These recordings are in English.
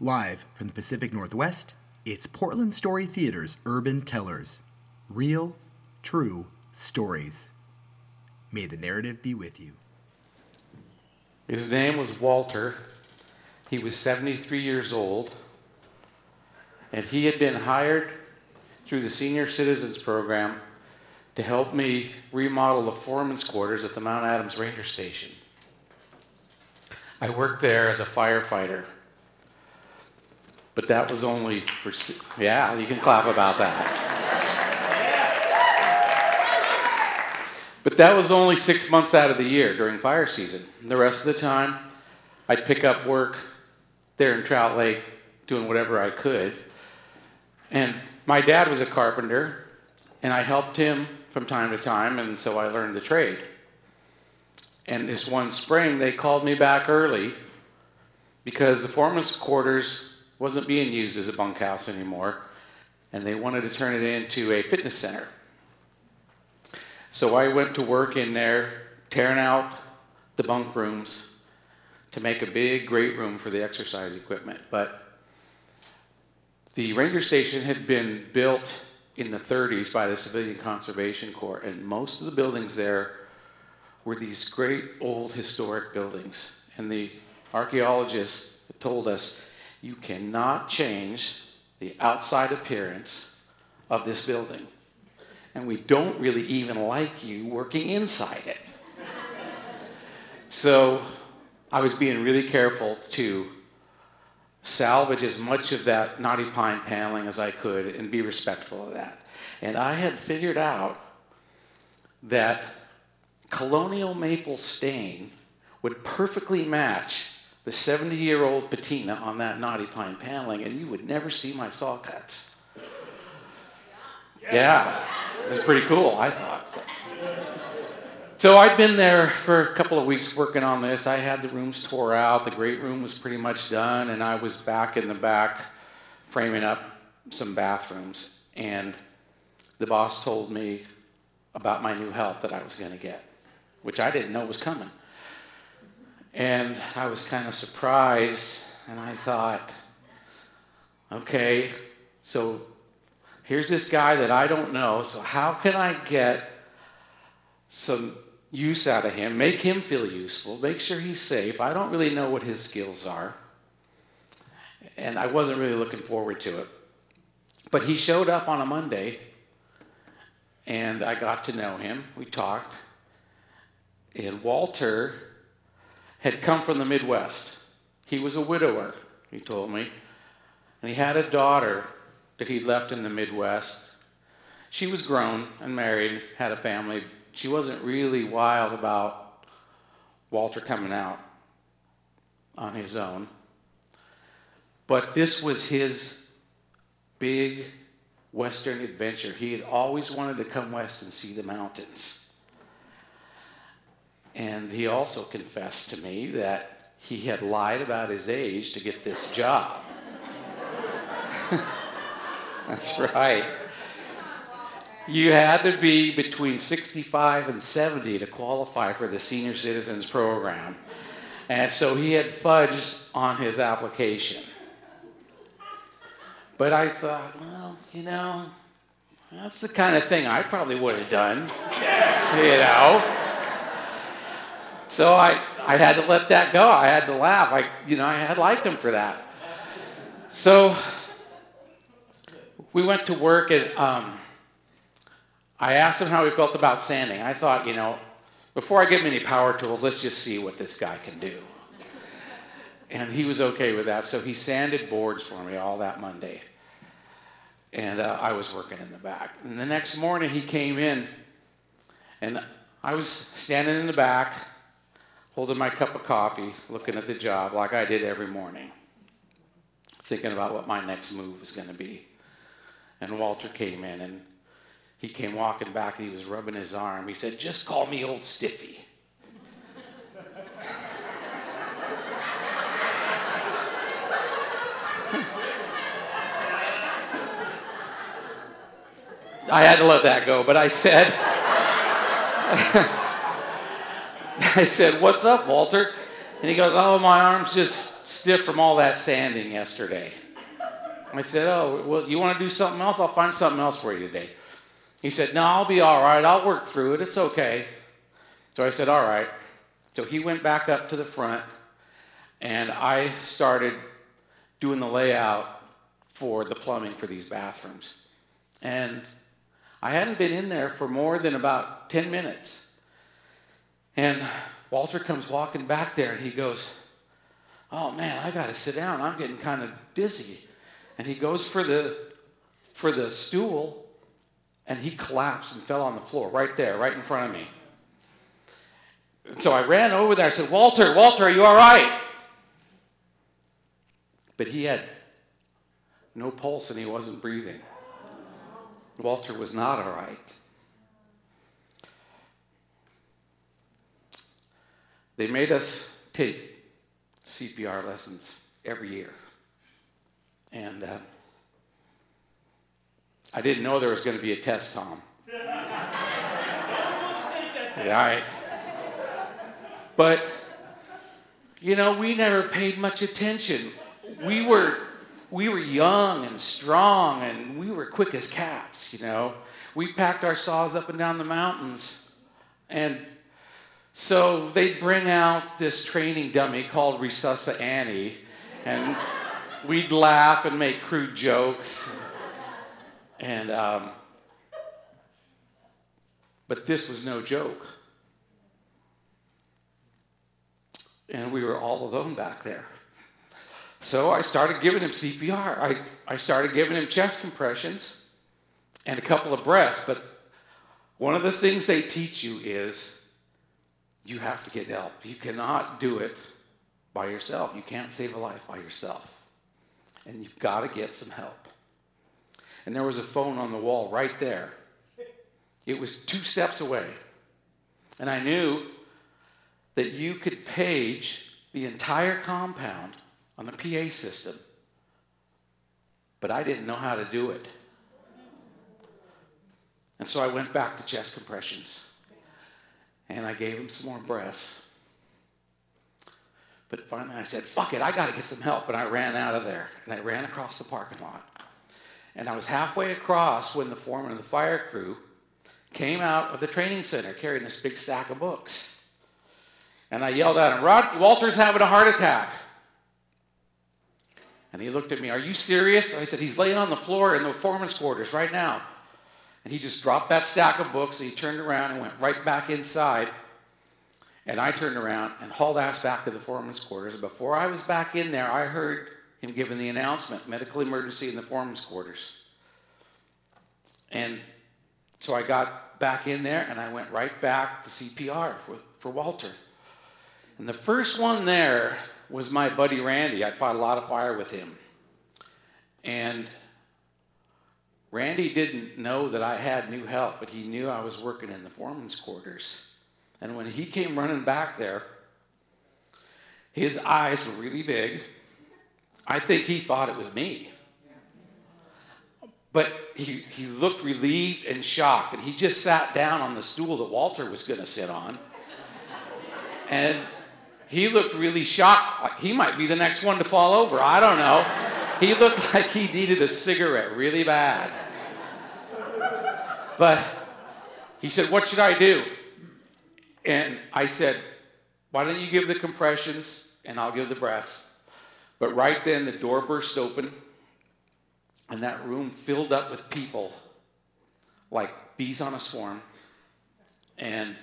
Live from the Pacific Northwest, it's Portland Story Theater's Urban Tellers. Real, true stories. May the narrative be with you. His name was Walter. He was 73 years old. And he had been hired through the Senior Citizens Program to help me remodel the foreman's quarters at the Mount Adams Ranger Station. I worked there as a firefighter. But that was only for, yeah, you can clap about that. But that was only six months out of the year during fire season. The rest of the time, I'd pick up work there in Trout Lake doing whatever I could. And my dad was a carpenter, and I helped him from time to time, and so I learned the trade. And this one spring, they called me back early because the foreman's quarters wasn't being used as a bunkhouse anymore, and they wanted to turn it into a fitness center. So I went to work in there, tearing out the bunk rooms to make a big, great room for the exercise equipment. But the ranger station had been built in the 30s by the Civilian Conservation Corps, and most of the buildings there were these great old historic buildings. And the archaeologists told us you cannot change the outside appearance of this building. And we don't really even like you working inside it. so I was being really careful to salvage as much of that knotty pine paneling as I could and be respectful of that. And I had figured out that colonial maple stain would perfectly match the 70 year old patina on that knotty pine paneling, and you would never see my saw cuts. Yeah, it was pretty cool, I thought. So I'd been there for a couple of weeks working on this. I had the rooms tore out, the great room was pretty much done, and I was back in the back framing up some bathrooms. And the boss told me about my new help that I was going to get, which I didn't know was coming. And I was kind of surprised, and I thought, okay, so here's this guy that I don't know, so how can I get some use out of him, make him feel useful, make sure he's safe? I don't really know what his skills are, and I wasn't really looking forward to it. But he showed up on a Monday, and I got to know him. We talked. And Walter had come from the Midwest. He was a widower, he told me. And he had a daughter that he'd left in the Midwest. She was grown and married, had a family. She wasn't really wild about Walter coming out on his own. But this was his big Western adventure. He had always wanted to come west and see the mountains. And he also confessed to me that he had lied about his age to get this job. That's right. You had to be between 65 and 70 to qualify for the Senior Citizens Program. And so he had fudged on his application. But I thought, well, you know, that's the kind of thing I probably would have done. You know? So I, I had to let that go. I had to laugh. I, you know, I had liked him for that. So we went to work and um, I asked him how he felt about sanding. I thought, you know, before I give him any power tools, let's just see what this guy can do. And he was okay with that. So he sanded boards for me all that Monday. And uh, I was working in the back. And the next morning he came in and I was standing in the back holding my cup of coffee, looking at the job like I did every morning, thinking about what my next move was going to be. And Walter came in and he came walking back and he was rubbing his arm. He said, Just call me Old Stiffy. I had to let that go, but I said, I said, What's up, Walter? And he goes, Oh, my arm's just stiff from all that sanding yesterday. I said, Oh, well, you want to do something else? I'll find something else for you today. He said, No, I'll be all right. I'll work through it. It's okay. So I said, All right. So he went back up to the front, and I started doing the layout for the plumbing for these bathrooms. And I hadn't been in there for more than about 10 minutes. And Walter comes walking back there and he goes, Oh man, I got to sit down. I'm getting kind of dizzy. And he goes for the, for the stool and he collapsed and fell on the floor right there, right in front of me. And so I ran over there. I said, Walter, Walter, are you all right? But he had no pulse and he wasn't breathing. Walter was not all right. They made us take CPR lessons every year. And uh, I didn't know there was going to be a test, Tom. yeah, I, but, you know, we never paid much attention. We were, we were young and strong, and we were quick as cats, you know. We packed our saws up and down the mountains. And so they'd bring out this training dummy called Resusci Annie, and we'd laugh and make crude jokes. And, um, but this was no joke. And we were all alone back there. So I started giving him CPR. I, I started giving him chest compressions and a couple of breaths. But one of the things they teach you is you have to get help. You cannot do it by yourself. You can't save a life by yourself. And you've got to get some help. And there was a phone on the wall right there. It was two steps away. And I knew that you could page the entire compound on the PA system, but I didn't know how to do it. And so I went back to chest compressions and I gave him some more breaths. But finally I said, fuck it, I got to get some help. And I ran out of there and I ran across the parking lot. And I was halfway across when the foreman of the fire crew came out of the training center carrying this big stack of books. And I yelled at him, Rod, Walter's having a heart attack. And he looked at me, Are you serious? And I said, He's laying on the floor in the foreman's quarters right now. And he just dropped that stack of books and he turned around and went right back inside. And I turned around and hauled ass back to the foreman's quarters. And before I was back in there, I heard him giving the announcement medical emergency in the foreman's quarters. And so I got back in there and I went right back to CPR for, for Walter. And the first one there was my buddy Randy. I fought a lot of fire with him. And Randy didn't know that I had new help, but he knew I was working in the foreman's quarters. And when he came running back there, his eyes were really big. I think he thought it was me. But he, he looked relieved and shocked, and he just sat down on the stool that Walter was going to sit on. And he looked really shocked. He might be the next one to fall over. I don't know. He looked like he needed a cigarette really bad. But he said, What should I do? And I said, Why don't you give the compressions and I'll give the breaths? But right then the door burst open and that room filled up with people like bees on a swarm. And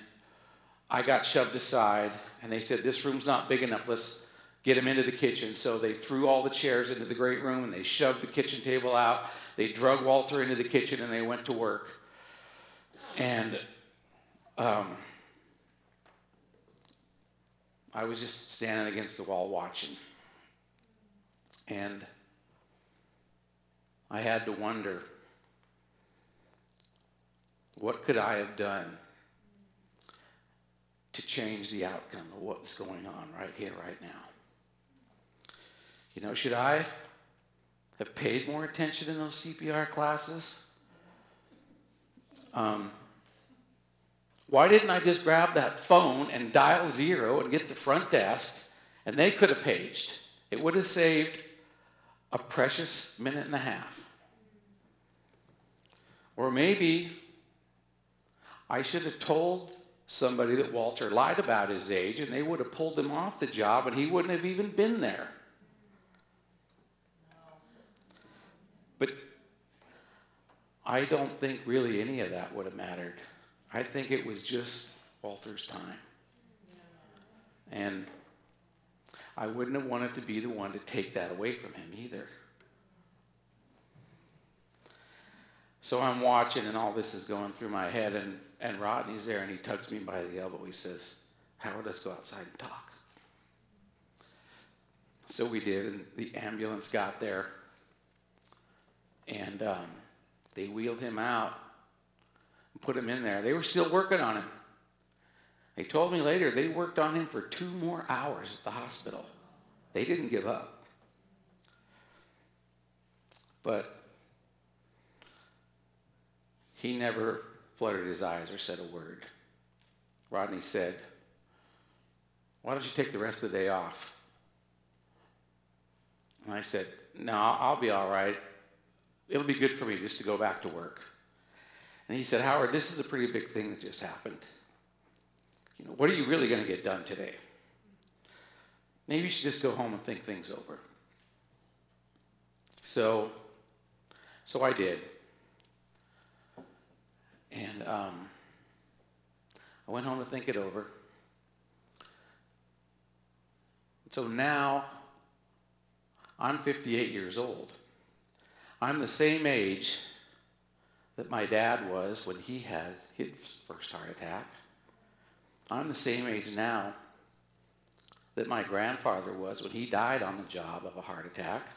I got shoved aside, and they said, This room's not big enough. Let's get him into the kitchen. So they threw all the chairs into the great room and they shoved the kitchen table out. They drug Walter into the kitchen and they went to work. And um, I was just standing against the wall watching. And I had to wonder what could I have done to change the outcome of what's going on right here, right now? You know, should I have paid more attention in those CPR classes? Um, why didn't I just grab that phone and dial zero and get the front desk and they could have paged it would have saved a precious minute and a half. Or maybe I should have told somebody that Walter lied about his age and they would have pulled him off the job and he wouldn't have even been there. But I don't think really any of that would have mattered. I think it was just Walter's time. And I wouldn't have wanted to be the one to take that away from him either. So I'm watching, and all this is going through my head, and, and Rodney's there, and he tugs me by the elbow. He says, Howard, let's go outside and talk. So we did, and the ambulance got there, and um, they wheeled him out and put him in there. They were still working on him. They told me later they worked on him for two more hours at the hospital. They didn't give up. But he never fluttered his eyes or said a word. Rodney said, Why don't you take the rest of the day off? And I said, No, I'll be all right. It'll be good for me just to go back to work. And he said, Howard, this is a pretty big thing that just happened. You know, what are you really going to get done today? Maybe you should just go home and think things over. So, so I did. And um, I went home to think it over. So now I'm 58 years old. I'm the same age that my dad was when he had his first heart attack. I'm the same age now that my grandfather was when he died on the job of a heart attack.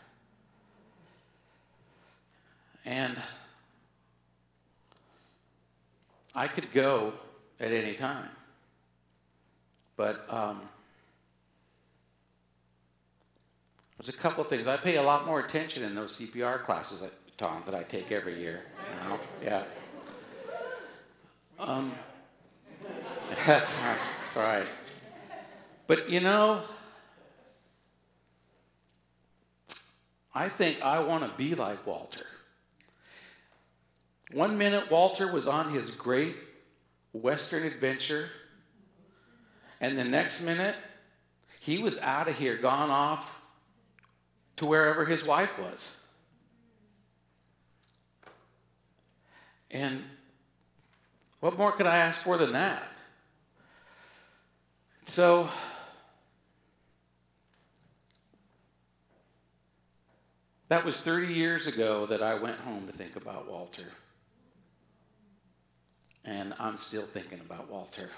And I could go at any time. But um, there's a couple of things. I pay a lot more attention in those CPR classes, that, Tom, that I take every year. Yeah. Um, that's right. That's right. But you know, I think I want to be like Walter. One minute, Walter was on his great Western adventure, and the next minute, he was out of here, gone off to wherever his wife was. And what more could I ask for than that? So, that was 30 years ago that I went home to think about Walter. And I'm still thinking about Walter.